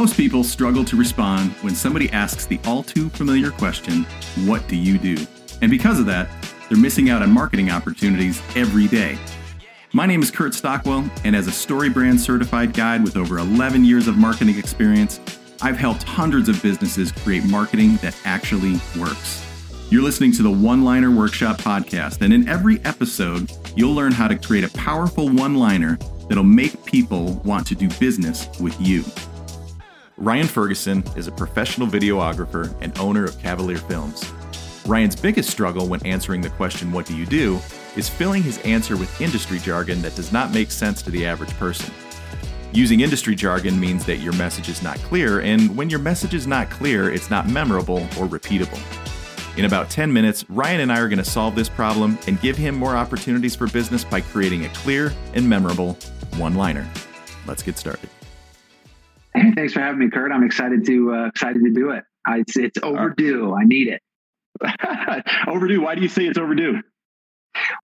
Most people struggle to respond when somebody asks the all too familiar question, What do you do? And because of that, they're missing out on marketing opportunities every day. My name is Kurt Stockwell, and as a StoryBrand certified guide with over 11 years of marketing experience, I've helped hundreds of businesses create marketing that actually works. You're listening to the One Liner Workshop podcast, and in every episode, you'll learn how to create a powerful one liner that'll make people want to do business with you. Ryan Ferguson is a professional videographer and owner of Cavalier Films. Ryan's biggest struggle when answering the question, What do you do? is filling his answer with industry jargon that does not make sense to the average person. Using industry jargon means that your message is not clear, and when your message is not clear, it's not memorable or repeatable. In about 10 minutes, Ryan and I are going to solve this problem and give him more opportunities for business by creating a clear and memorable one liner. Let's get started. Thanks for having me, Kurt. I'm excited to uh, excited to do it. I, it's, it's overdue. I need it. overdue. Why do you say it's overdue?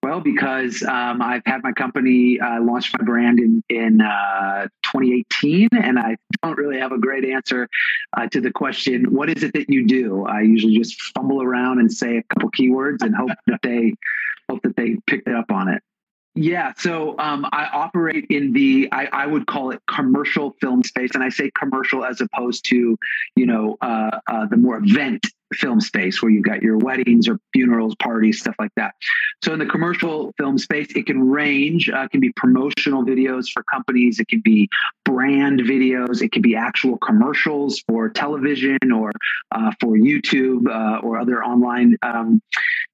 Well, because um, I've had my company uh, launch my brand in in uh, 2018, and I don't really have a great answer uh, to the question, "What is it that you do?" I usually just fumble around and say a couple keywords and hope that they hope that they pick up on it. Yeah, so um, I operate in the I, I, would call it commercial film space, and I say commercial as opposed to you know uh, uh, the more event film space where you've got your weddings or funerals, parties, stuff like that. So in the commercial film space, it can range. Uh, it can be promotional videos for companies. It can be brand videos. It can be actual commercials for television or uh, for YouTube uh, or other online um,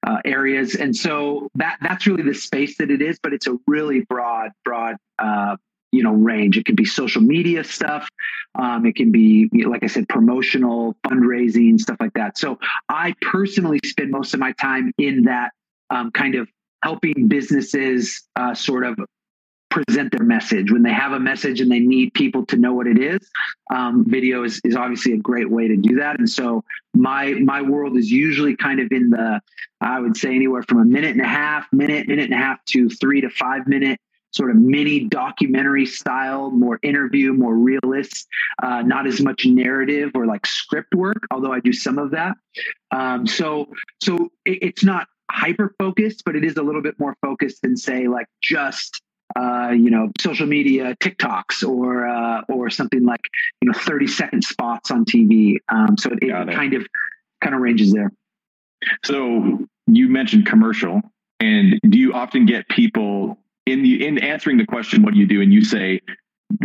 uh, areas. And so that that's really the space that it is. But it's a really broad, broad uh, you know range. It can be social media stuff. Um, it can be like i said promotional fundraising stuff like that. So i personally spend most of my time in that um, kind of helping businesses uh, sort of present their message. When they have a message and they need people to know what it is um, video is, is obviously a great way to do that. And so my my world is usually kind of in the i would say anywhere from a minute and a half minute minute and a half to three to five minute sort of mini documentary style, more interview, more realist, uh, not as much narrative or like script work, although I do some of that. Um, so, so it, it's not hyper focused, but it is a little bit more focused than say like just uh, you know social media TikToks or uh, or something like you know thirty second spots on TV. Um, so it, it, it kind of kind of ranges there. So you mentioned commercial, and do you often get people in the in answering the question what do you do? And you say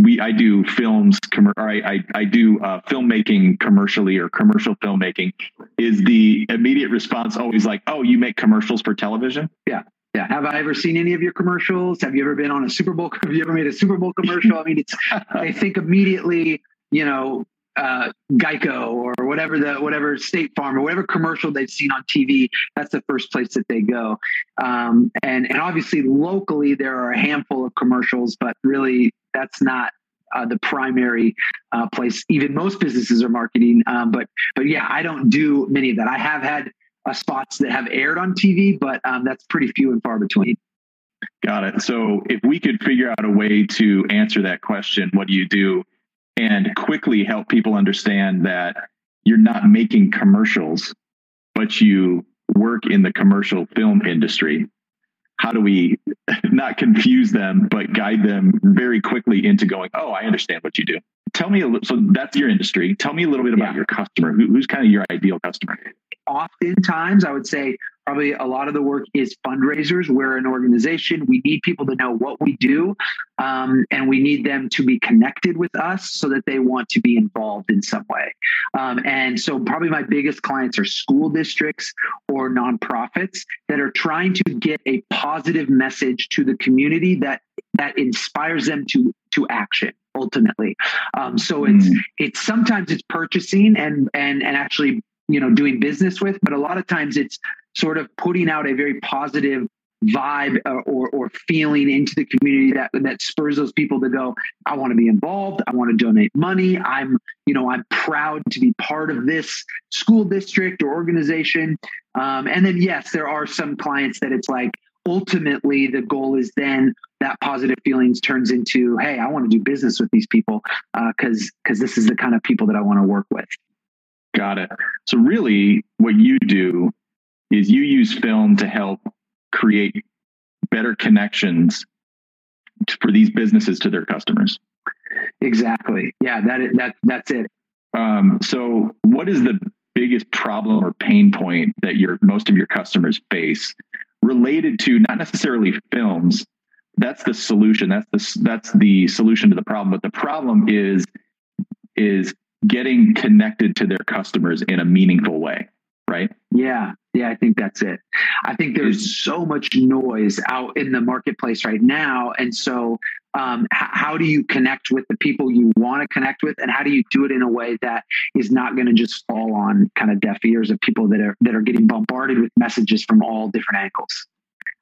we I do films com- or I, I, I do uh, filmmaking commercially or commercial filmmaking. Is the immediate response always like oh you make commercials for television? Yeah. Yeah. Have I ever seen any of your commercials? Have you ever been on a Super Bowl have you ever made a Super Bowl commercial? I mean it's I think immediately you know uh, Geico or whatever the whatever State Farm or whatever commercial they've seen on TV. That's the first place that they go. Um, and and obviously locally there are a handful of commercials, but really that's not uh, the primary uh, place. Even most businesses are marketing, um, but but yeah, I don't do many of that. I have had uh, spots that have aired on TV, but um, that's pretty few and far between. Got it. So if we could figure out a way to answer that question, what do you do? And quickly help people understand that you're not making commercials, but you work in the commercial film industry. How do we not confuse them, but guide them very quickly into going, oh, I understand what you do? Tell me a little. So that's your industry. Tell me a little bit about yeah. your customer. Who, who's kind of your ideal customer? Oftentimes, I would say probably a lot of the work is fundraisers. We're an organization. We need people to know what we do, um, and we need them to be connected with us so that they want to be involved in some way. Um, and so, probably my biggest clients are school districts or nonprofits that are trying to get a positive message to the community that that inspires them to to action ultimately. Um, so it's mm. it's sometimes it's purchasing and and and actually you know doing business with, but a lot of times it's sort of putting out a very positive vibe or, uh, or, or feeling into the community that that spurs those people to go i want to be involved i want to donate money i'm you know i'm proud to be part of this school district or organization. Um, and then yes there are some clients that it's like ultimately the goal is then that positive feelings turns into hey i want to do business with these people because uh, because this is the kind of people that i want to work with got it. So really what you do is you use film to help create better connections for these businesses to their customers. Exactly. Yeah that that that's it. Um, so what is the biggest problem or pain point that your most of your customers face related to not necessarily films? That's the solution. That's the that's the solution to the problem. But the problem is is getting connected to their customers in a meaningful way right? Yeah. Yeah i think that's it. I think there's so much noise out in the marketplace right now and so um, h- how do you connect with the people you want to connect with and how do you do it in a way that is not going to just fall on kind of deaf ears of people that are that are getting bombarded with messages from all different angles?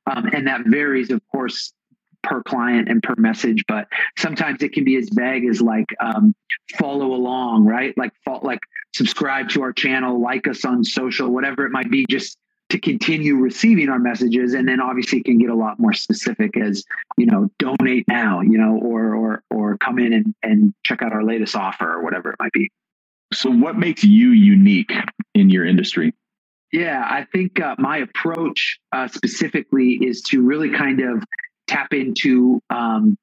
Um, and that varies of course per client and per message but sometimes it can be as vague as like um, follow along right? Like like subscribe to our channel like us on social whatever it might be just to continue receiving our messages. And then obviously it can get a lot more specific as you know donate now you know or or or come in and, and check out our latest offer or whatever it might be. So what makes you unique in your industry? Yeah i think uh, my approach uh, specifically is to really kind of tap into um,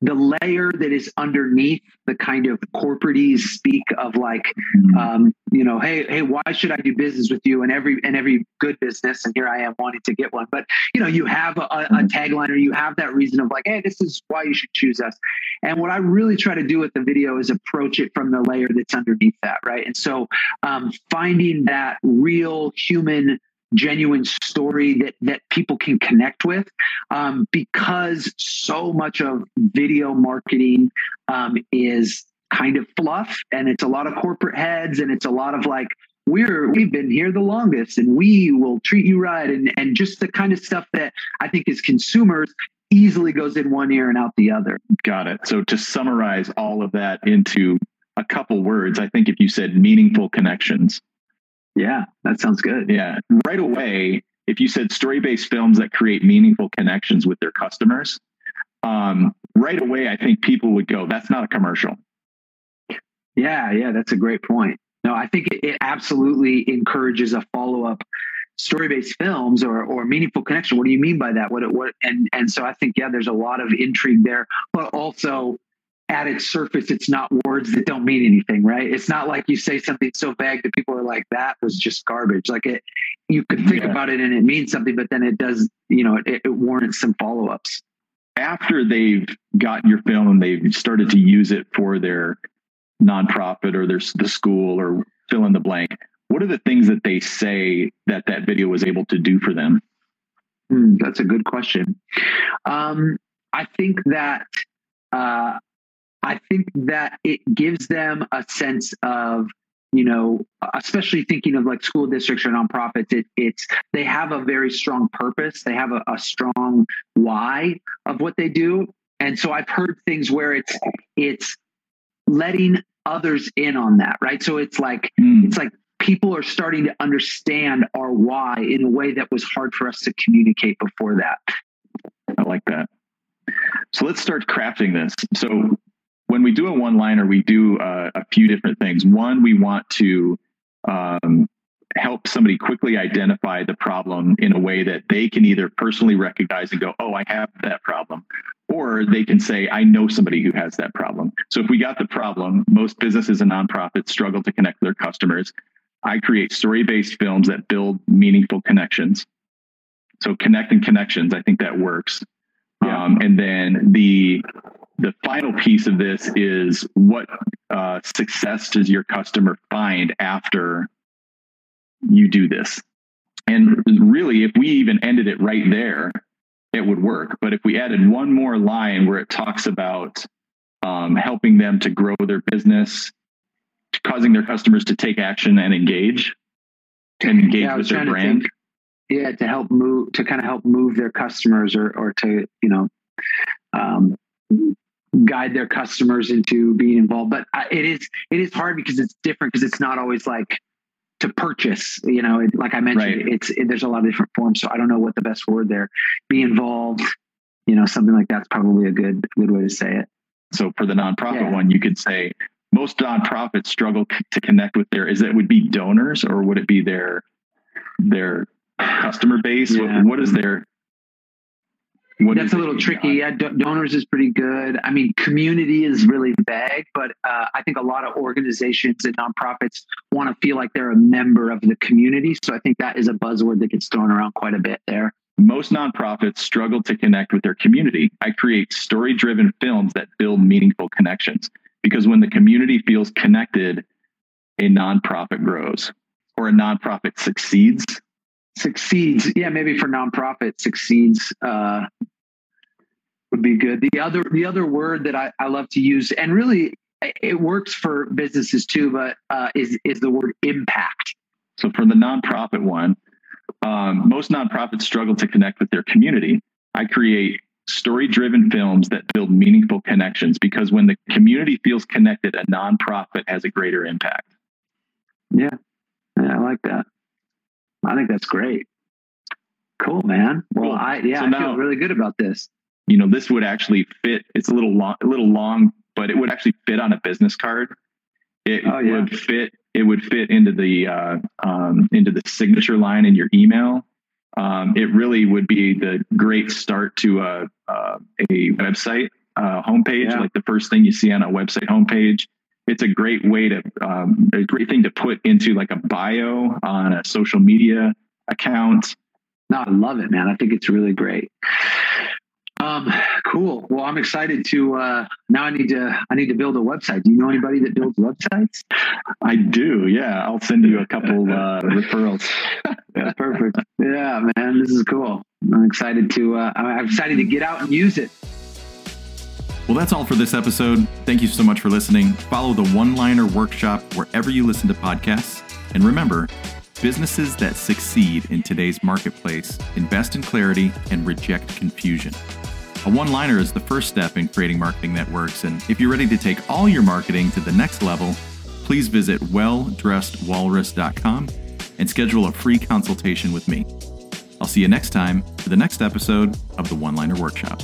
the layer that is underneath the kind of corporatese speak of like mm-hmm. um, you know hey hey why should i do business with you and every and every good business and here i am wanting to get one but you know you have a, a mm-hmm. tagline or you have that reason of like hey this is why you should choose us and what i really try to do with the video is approach it from the layer that's underneath that right and so um, finding that real human genuine story that that people can connect with um, because so much of video marketing um, is kind of fluff and it's a lot of corporate heads and it's a lot of like we're we've been here the longest and we will treat you right and and just the kind of stuff that I think as consumers easily goes in one ear and out the other. Got it. So to summarize all of that into a couple words, I think if you said meaningful connections, yeah, that sounds good. Yeah. Right away, if you said story based films that create meaningful connections with their customers, um, right away, I think people would go, that's not a commercial. Yeah, yeah, that's a great point. No, I think it, it absolutely encourages a follow up story based films or or meaningful connection. What do you mean by that? What what and and so I think yeah, there's a lot of intrigue there, but also at its surface, it's not words that don't mean anything, right? It's not like you say something so vague that people are like, that was just garbage. Like it, you could think yeah. about it and it means something, but then it does, you know, it, it warrants some follow ups. After they've gotten your film and they've started to use it for their nonprofit or their the school or fill in the blank, what are the things that they say that that video was able to do for them? Mm, that's a good question. Um, I think that uh, I think that it gives them a sense of, you know, especially thinking of like school districts or nonprofits, it, it's they have a very strong purpose. They have a, a strong why of what they do. And so I've heard things where it's it's letting others in on that, right? So it's like mm. it's like people are starting to understand our why in a way that was hard for us to communicate before that. I like that. So let's start crafting this. So when we do a one liner, we do uh, a few different things. One, we want to um, help somebody quickly identify the problem in a way that they can either personally recognize and go, oh, I have that problem, or they can say, I know somebody who has that problem. So if we got the problem, most businesses and nonprofits struggle to connect their customers. I create story based films that build meaningful connections. So connecting connections, I think that works. Yeah. Um, and then the the final piece of this is what uh, success does your customer find after you do this? And really, if we even ended it right there, it would work. But if we added one more line where it talks about um, helping them to grow their business, causing their customers to take action and engage, and engage yeah, with their brand. Think, yeah, to help move, to kind of help move their customers, or or to you know, um, guide their customers into being involved but it is it is hard because it's different because it's not always like to purchase. You know, it, like I mentioned, Right. it's it, there's a lot of different forms. So I don't know what the best word there. Be involved. You know, something like that's probably a good good way to say it. So for the nonprofit Yeah. one, you could say most nonprofits struggle c- to connect with their. Is it would be donors or would it be their their customer base? What- what is their? What That's a little tricky. Yeah, do- donors is pretty good. I mean, community is really vague, but uh, I think a lot of organizations and nonprofits want to feel like they're a member of the community. So I think that is a buzzword that gets thrown around quite a bit there. Most nonprofits struggle to connect with their community. I create story driven films that build meaningful connections because when the community feels connected, a nonprofit grows or a nonprofit succeeds. Succeeds, yeah, maybe for nonprofit succeeds uh, would be good. The other the other word that I, I love to use, and really it works for businesses too, but uh, is is the word impact. So for the nonprofit one, um, most nonprofits struggle to connect with their community. I create story driven films that build meaningful connections because when the community feels connected, a nonprofit has a greater impact. Yeah, yeah, I like that. I think that's great. Cool, man. Well, Cool. I yeah, So I now- feel really good about this. You know, this would actually fit. It's a little long, a little long, but it would actually fit on a business card. It Oh, yeah. would fit. It would fit into the uh, um, into the signature line in your email. Um, it really would be the great start to a uh, a website uh, homepage, Yeah. like the first thing you see on a website homepage. It's a great way to um, a great thing to put into like a bio on a social media account. No, I love it, man. I think it's really great. Um, cool. Well, I'm excited to uh now I need to I need to build a website. Do you know anybody that builds websites? I do, yeah. I'll send you a couple uh, referrals. Yeah, perfect. Yeah, man, this is cool. I'm excited to uh I'm excited to get out and use it. Well, that's all for this episode. Thank you so much for listening. Follow the One Liner Workshop wherever you listen to podcasts. And remember, businesses that succeed in today's marketplace invest in clarity and reject confusion. A one liner is the first step in creating marketing that works. And if you're ready to take all your marketing to the next level, please visit welldressedwalrus.com and schedule a free consultation with me. I'll see you next time for the next episode of the One Liner Workshop.